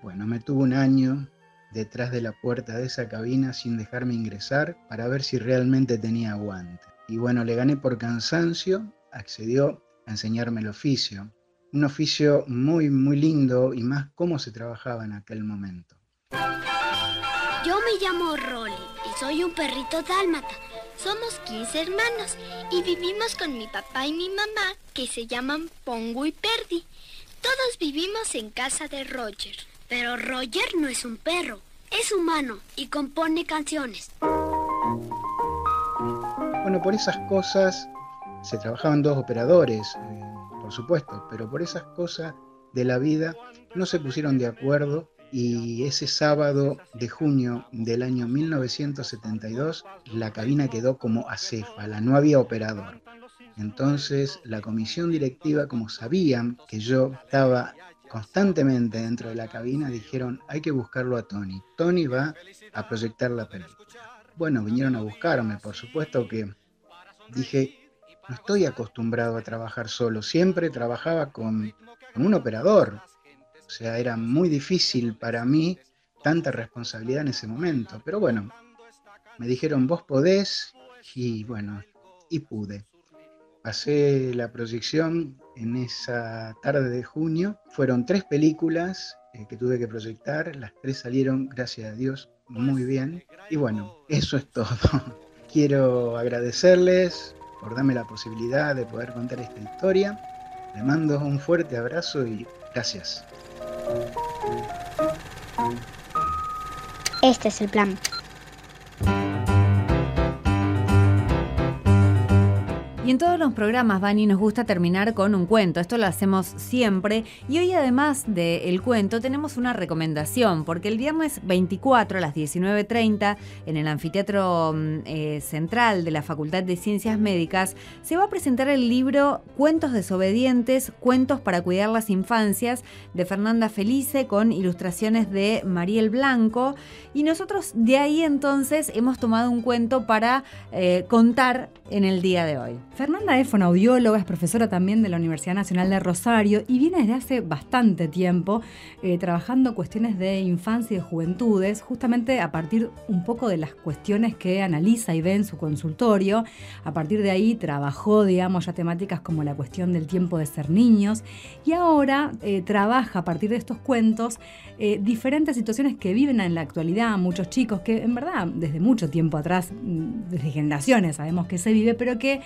Bueno, me tuvo un año detrás de la puerta de esa cabina sin dejarme ingresar para ver si realmente tenía aguante. Y bueno, le gané por cansancio, accedió a enseñarme el oficio. Un oficio muy, muy lindo y más cómo se trabajaba en aquel momento. Yo me llamo Rolly y soy un perrito dálmata. Somos 15 hermanos y vivimos con mi papá y mi mamá que se llaman Pongo y Perdi. Todos vivimos en casa de Roger. Pero Roger no es un perro, es humano y compone canciones. Bueno, por esas cosas se trabajaban dos operadores, eh, por supuesto, pero por esas cosas de la vida no se pusieron de acuerdo y ese sábado de junio del año 1972 la cabina quedó como acéfala, no había operador. Entonces la comisión directiva, como sabían que yo estaba constantemente dentro de la cabina, dijeron, hay que buscarlo a Tony. Tony va a proyectar la película. Bueno, vinieron a buscarme, por supuesto que dije, no estoy acostumbrado a trabajar solo, siempre trabajaba con, con un operador. O sea, era muy difícil para mí tanta responsabilidad en ese momento. Pero bueno, me dijeron, vos podés, y bueno, y pude. Pasé la proyección en esa tarde de junio. Fueron tres películas eh, que tuve que proyectar. Las tres salieron, gracias a Dios, muy bien. Y bueno, eso es todo. Quiero agradecerles por darme la posibilidad de poder contar esta historia. Les mando un fuerte abrazo y gracias. Este es el plan. Y en todos los programas, Vani, nos gusta terminar con un cuento. Esto lo hacemos siempre. Y hoy, además del cuento, tenemos una recomendación, porque el viernes 24 a las 19.30, en el anfiteatro mm, eh, central de la Facultad de Ciencias Médicas, se va a presentar el libro Cuentos desobedientes, Cuentos para cuidar las infancias, de Fernanda Felice, con ilustraciones de Mariel Blanco. Y nosotros de ahí entonces hemos tomado un cuento para eh, contar en el día de hoy. Fernanda es fonoaudióloga, es profesora también de la Universidad Nacional de Rosario y viene desde hace bastante tiempo eh, trabajando cuestiones de infancia y de juventudes, justamente a partir un poco de las cuestiones que analiza y ve en su consultorio. A partir de ahí trabajó, digamos, ya temáticas como la cuestión del tiempo de ser niños y ahora eh, trabaja a partir de estos cuentos eh, diferentes situaciones que viven en la actualidad muchos chicos que en verdad desde mucho tiempo atrás, mm, desde generaciones sabemos que se vive, pero que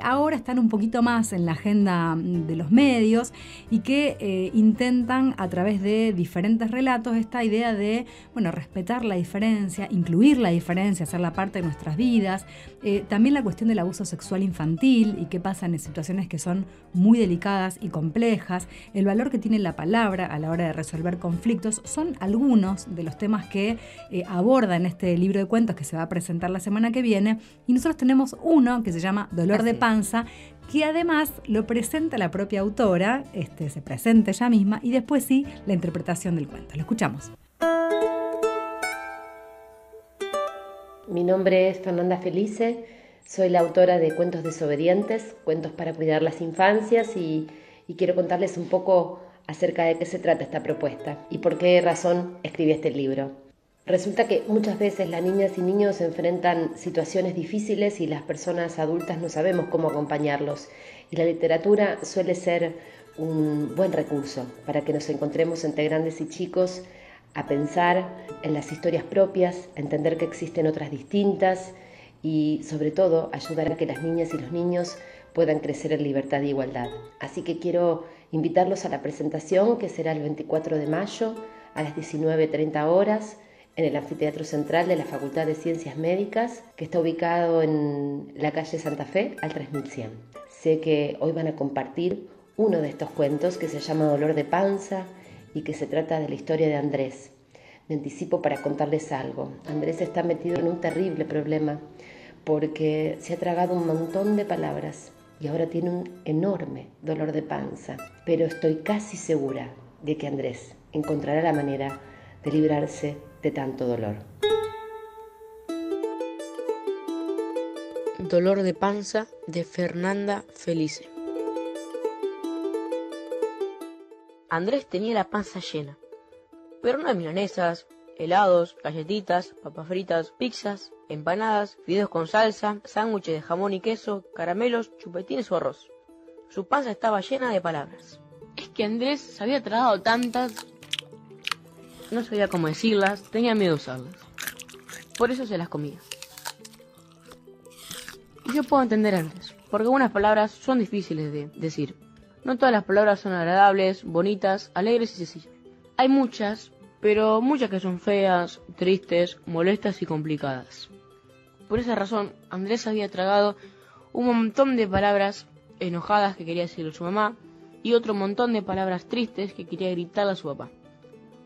ahora están un poquito más en la agenda mm, de los medios y que eh, intentan a través de diferentes relatos esta idea de, bueno, respetar la diferencia, incluir la diferencia, hacerla parte de nuestras vidas. Eh, también la cuestión del abuso sexual infantil y qué pasa en situaciones que son muy delicadas y complejas, el valor que tiene la palabra a la hora de resolver conflictos, son algunos de los temas que eh, aborda en este libro de cuentos que se va a presentar la semana que viene. Y nosotros tenemos uno que se llama Dolor de que además lo presenta la propia autora, este, se presenta ella misma, y después sí la interpretación del cuento. Lo escuchamos. Mi nombre es Fernanda Felice, soy la autora de Cuentos desobedientes, cuentos para cuidar las infancias y, y quiero contarles un poco acerca de qué se trata esta propuesta y por qué razón escribí este libro. Resulta que muchas veces las niñas y niños enfrentan situaciones difíciles y las personas adultas no sabemos cómo acompañarlos. Y la literatura suele ser un buen recurso para que nos encontremos entre grandes y chicos a pensar en las historias propias, a entender que existen otras distintas y sobre todo ayudar a que las niñas y los niños puedan crecer en libertad e igualdad. Así que quiero invitarlos a la presentación que será el 24 de mayo a las 19.30 horas en el anfiteatro central de la Facultad de Ciencias Médicas, que está ubicado en la calle Santa Fe al 3100. Sé que hoy van a compartir uno de estos cuentos que se llama Dolor de Panza y que se trata de la historia de Andrés. Me anticipo para contarles algo. Andrés está metido en un terrible problema porque se ha tragado un montón de palabras y ahora tiene un enorme dolor de panza. Pero estoy casi segura de que Andrés encontrará la manera de librarse de tanto dolor. Dolor de panza de Fernanda Felice. Andrés tenía la panza llena, pero no de milanesas, helados, galletitas, papas fritas, pizzas, empanadas, fideos con salsa, sándwiches de jamón y queso, caramelos, chupetines o arroz. Su panza estaba llena de palabras. Es que Andrés se había tragado tantas no sabía cómo decirlas, tenía miedo de usarlas. Por eso se las comía. Y yo puedo entender antes, porque algunas palabras son difíciles de decir. No todas las palabras son agradables, bonitas, alegres y sencillas. Hay muchas, pero muchas que son feas, tristes, molestas y complicadas. Por esa razón, Andrés había tragado un montón de palabras enojadas que quería decirle a su mamá y otro montón de palabras tristes que quería gritarle a su papá.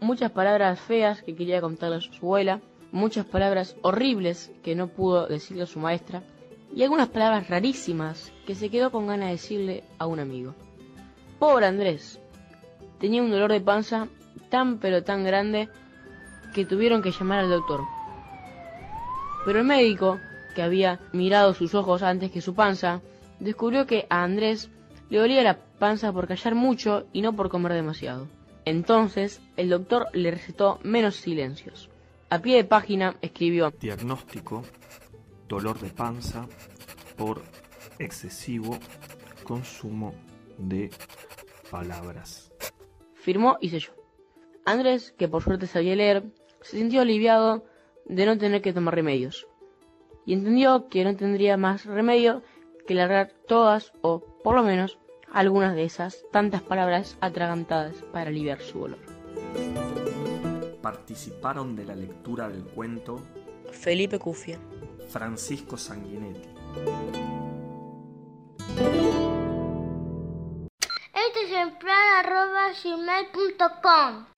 Muchas palabras feas que quería contarle a su abuela, muchas palabras horribles que no pudo decirle a su maestra y algunas palabras rarísimas que se quedó con ganas de decirle a un amigo. Pobre Andrés. Tenía un dolor de panza tan pero tan grande que tuvieron que llamar al doctor. Pero el médico, que había mirado sus ojos antes que su panza, descubrió que a Andrés le dolía la panza por callar mucho y no por comer demasiado. Entonces, el doctor le recetó menos silencios. A pie de página escribió Diagnóstico, dolor de panza por excesivo consumo de palabras. Firmó y selló. Andrés, que por suerte sabía leer, se sintió aliviado de no tener que tomar remedios. Y entendió que no tendría más remedio que largar todas, o por lo menos algunas de esas tantas palabras atragantadas para aliviar su dolor. Participaron de la lectura del cuento Felipe Cufia, Francisco Sanguinetti. Este es el plan arroba gmail.com.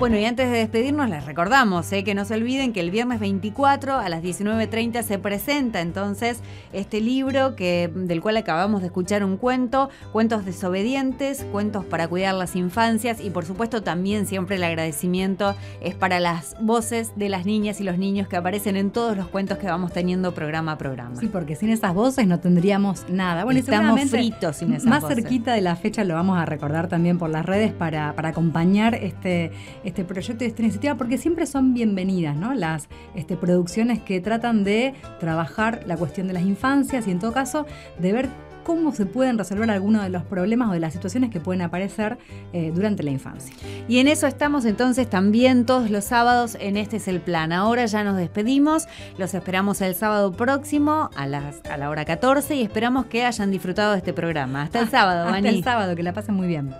Bueno, y antes de despedirnos, les recordamos eh, que no se olviden que el viernes 24 a las 19.30 se presenta entonces este libro que, del cual acabamos de escuchar un cuento, Cuentos desobedientes, cuentos para cuidar las infancias y por supuesto también siempre el agradecimiento es para las voces de las niñas y los niños que aparecen en todos los cuentos que vamos teniendo programa a programa. Sí, porque sin esas voces no tendríamos nada. Bueno, Estamos fritos sin esas Más voces. cerquita de la fecha lo vamos a recordar también por las redes para, para acompañar este este proyecto y esta iniciativa, porque siempre son bienvenidas, ¿no? Las este, producciones que tratan de trabajar la cuestión de las infancias y en todo caso de ver cómo se pueden resolver algunos de los problemas o de las situaciones que pueden aparecer eh, durante la infancia. Y en eso estamos entonces también todos los sábados en Este es el Plan. Ahora ya nos despedimos, los esperamos el sábado próximo a, las, a la hora 14 y esperamos que hayan disfrutado de este programa. Hasta el sábado, Hasta el sábado, que la pasen muy bien.